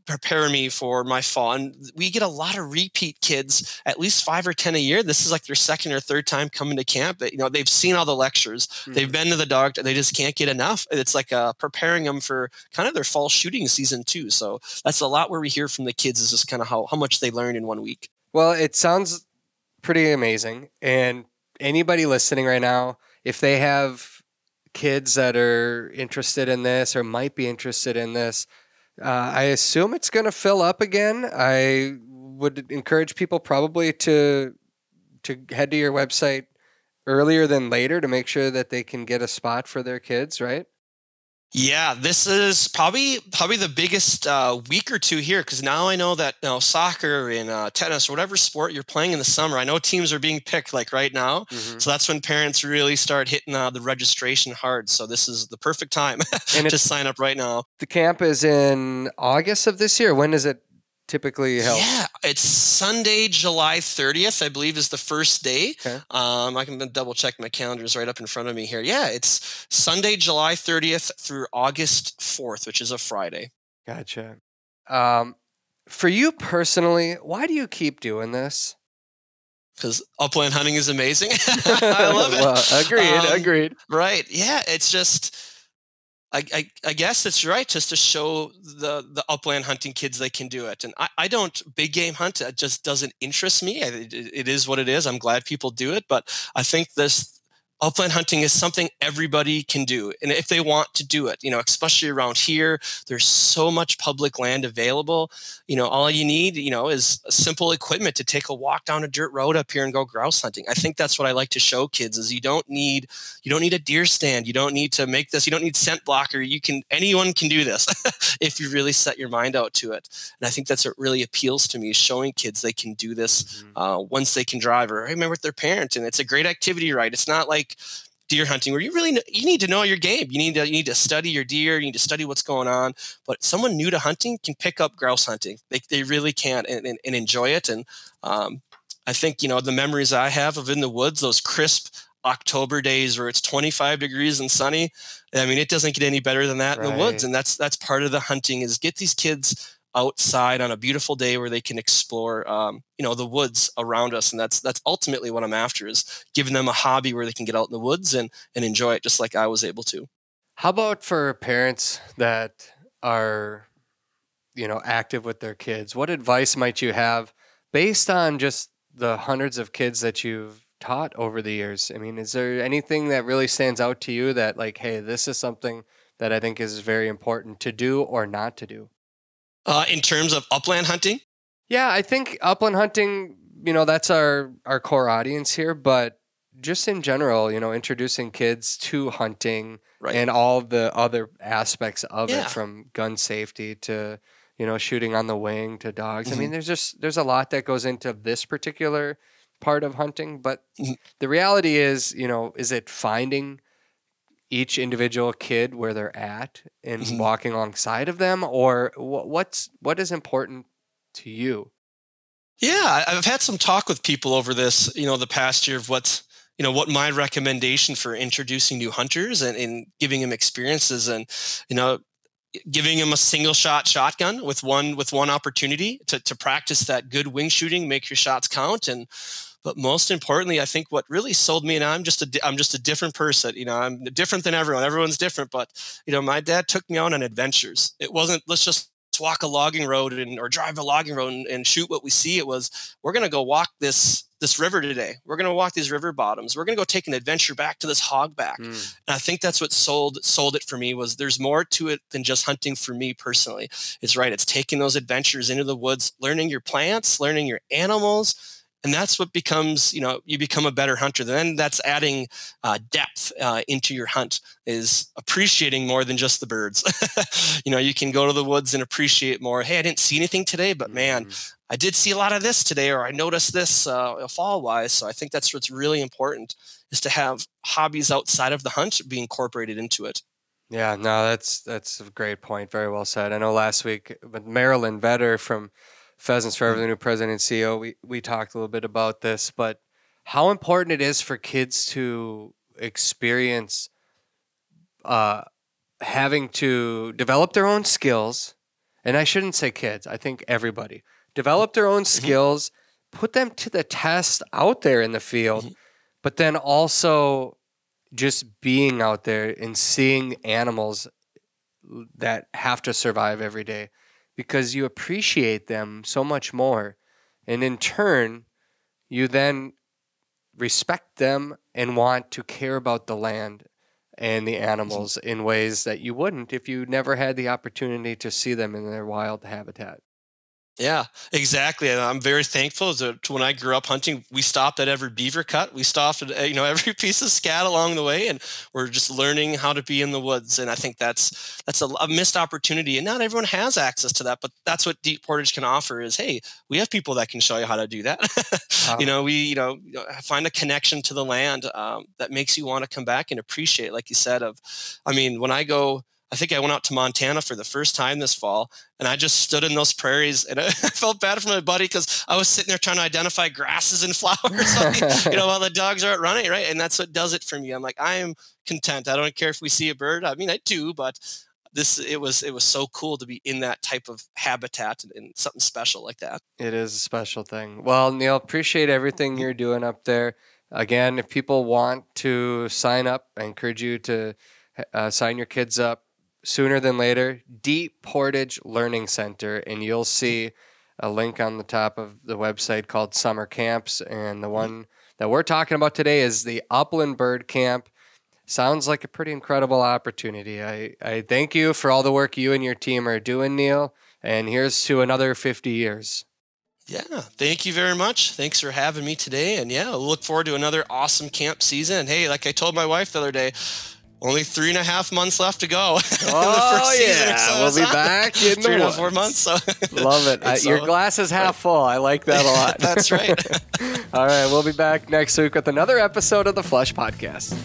prepare me for my fall and we get a lot of repeat kids at least five or ten a year this is like their second or third time coming to camp that you know they've seen all the lectures they've been to the dog they just can't get enough it's like uh, preparing them for kind of their fall shooting season too so that's a lot where we hear from the kids is just kind of how, how much they learn in one week Well, it sounds pretty amazing. And anybody listening right now, if they have kids that are interested in this or might be interested in this, uh, I assume it's going to fill up again. I would encourage people probably to to head to your website earlier than later to make sure that they can get a spot for their kids, right? Yeah, this is probably probably the biggest uh, week or two here because now I know that you know soccer and uh, tennis or whatever sport you're playing in the summer. I know teams are being picked like right now, so that's when parents really start hitting uh, the registration hard. So this is the perfect time And to sign up right now. the camp is in August of this year. When is it typically held? Yeah, it's Sunday, July 30th, I believe, is the first day. Okay. Um, I can double check my calendars right up in front of me here. Yeah, it's Sunday, July 30th through August 4th, which is a Friday. Gotcha. Um, for you personally, why do you keep doing this? because upland hunting is amazing. I love it. Well, agreed. Um, agreed. Right? Yeah, it's just. I, I, I guess it's right just to show the, the upland hunting kids they can do it. And I, I don't big game hunt. It just doesn't interest me. It, it is what it is. I'm glad people do it. But I think this upland hunting is something everybody can do. And if they want to do it, you know, especially around here, there's so much public land available. You know, all you need, you know, is simple equipment to take a walk down a dirt road up here and go grouse hunting. I think that's what I like to show kids is you don't need you don't need a deer stand. You don't need to make this. You don't need scent blocker. You can anyone can do this if you really set your mind out to it. And I think that's what really appeals to me is showing kids they can do this Mhm. uh, once they can drive or remember with their parent. And it's a great activity, right? It's not like deer hunting where you really kn- you need to know your game. You need to you need to study your deer. You need to study what's going on. But someone new to hunting can pick up grouse hunting. They they really can and, and, and enjoy it. And um, I think you know the memories I have of in the woods, those crisp October days where it's 25 degrees and sunny. I mean, it doesn't get any better than that in the woods. And that's that's part of the hunting is get these kids outside on a beautiful day where they can explore, um, you know, the woods around us. And that's that's ultimately what I'm after is giving them a hobby where they can get out in the woods and and enjoy it just like I was able to. How about for parents that are, you know, active with their kids? What advice might you have based on just the hundreds of kids that you've taught over the years? I mean, is there anything that really stands out to you that, like, hey, this is something that I think is very important to do or not to do? Uh, in terms of upland hunting, Yeah, I think upland hunting, you know, that's our our core audience here, but just in general, you know, introducing kids to hunting right? and all the other aspects of Yeah. it from gun safety to, you know, shooting on the wing to dogs. I Mm-hmm. mean, there's just there's a lot that goes into this particular part of hunting, but Mhm. the reality is, you know, is it finding each individual kid where they're at and Mhm. walking alongside of them or what's what is important to you? Yeah, I've had some talk with people over this, you know, the past year of what's, you know, what my recommendation for introducing new hunters and, and giving them experiences and, you know, giving them a single shot shotgun with one with one opportunity to, to practice that good wing shooting, make your shots count. And but most importantly, I think what really sold me, and I'm just a I'm just a different person. You know, I'm different than everyone. Everyone's different, but you know, my dad took me out on adventures. It wasn't let's just walk a logging road and or drive a logging road and, and shoot what we see. It was we're gonna go walk this this river today. We're gonna walk these river bottoms. We're gonna go take an adventure back to this hogback. Mm. And I think that's what sold sold it for me was there's more to it than just hunting for me personally. It's right. It's taking those adventures into the woods, learning your plants, learning your animals. And that's what becomes, you know, you become a better hunter. Then that's adding uh, depth uh, into your hunt is appreciating more than just the birds. you know, you can go to the woods and appreciate more. Hey, I didn't see anything today, but man, Mm. I did see a lot of this today, or I noticed this uh, fall wise. So I think that's what's really important is to have hobbies outside of the hunt be incorporated into it. Yeah, no, that's that's a great point. Very well said. I know last week with Marilyn Vetter from Pheasants Forever, the new president and CEO, we, we talked a little bit about this, but how important it is for kids to experience uh, having to develop their own skills. And I shouldn't say kids, I think everybody. Develop their own skills, put them to the test out there in the field, Mhm. but then also just being out there and seeing animals that have to survive every day because you appreciate them so much more. And in turn, you then respect them and want to care about the land and the animals in ways that you wouldn't if you never had the opportunity to see them in their wild habitat. Yeah, exactly. And I'm very thankful to when I grew up hunting, we stopped at every beaver cut. We stopped at, uh, you know, every piece of scat along the way and we're just learning how to be in the woods. And I think that's, that's a, a missed opportunity. And not everyone has access to that, but that's what Deep Portage can offer is, Hey, we have people that can show you how to do that. Wow. you know, we, you know, find a connection to the land um, that makes you want to come back and appreciate, like you said, of, I mean, when I go, I think I went out to Montana for the first time this fall, and I just stood in those prairies, and I felt bad for my buddy because I was sitting there trying to identify grasses and flowers, you know, while the dogs are out running, right? And that's what does it for me. I'm like, I am content. I don't care if we see a bird. I mean, I do, but this it was it was so cool to be in that type of habitat and, and something special like that. It is a special thing. Well, Neal, appreciate everything you're doing up there. Again, if people want to sign up, I encourage you to uh, sign your kids up sooner than later. Deep Portage Learning Center, and you'll see a link on the top of the website called Summer Camps. And the one that we're talking about today is the Upland Bird Camp. Sounds like a pretty incredible opportunity. I, I thank you for all the work you and your team are doing, Neal. And here's to another 50 years. Yeah, thank you very much. Thanks for having me today. And yeah, we'll look forward to another awesome camp season. And hey, like I told my wife the other day, only three and a half months left to go. Oh, yeah. We'll be back in the three and a half, four woods. months. So Love it. Uh, I, It's your glass is half full. I like that a lot. That's right. All right. We'll be back next week with another episode of the Flush Podcast.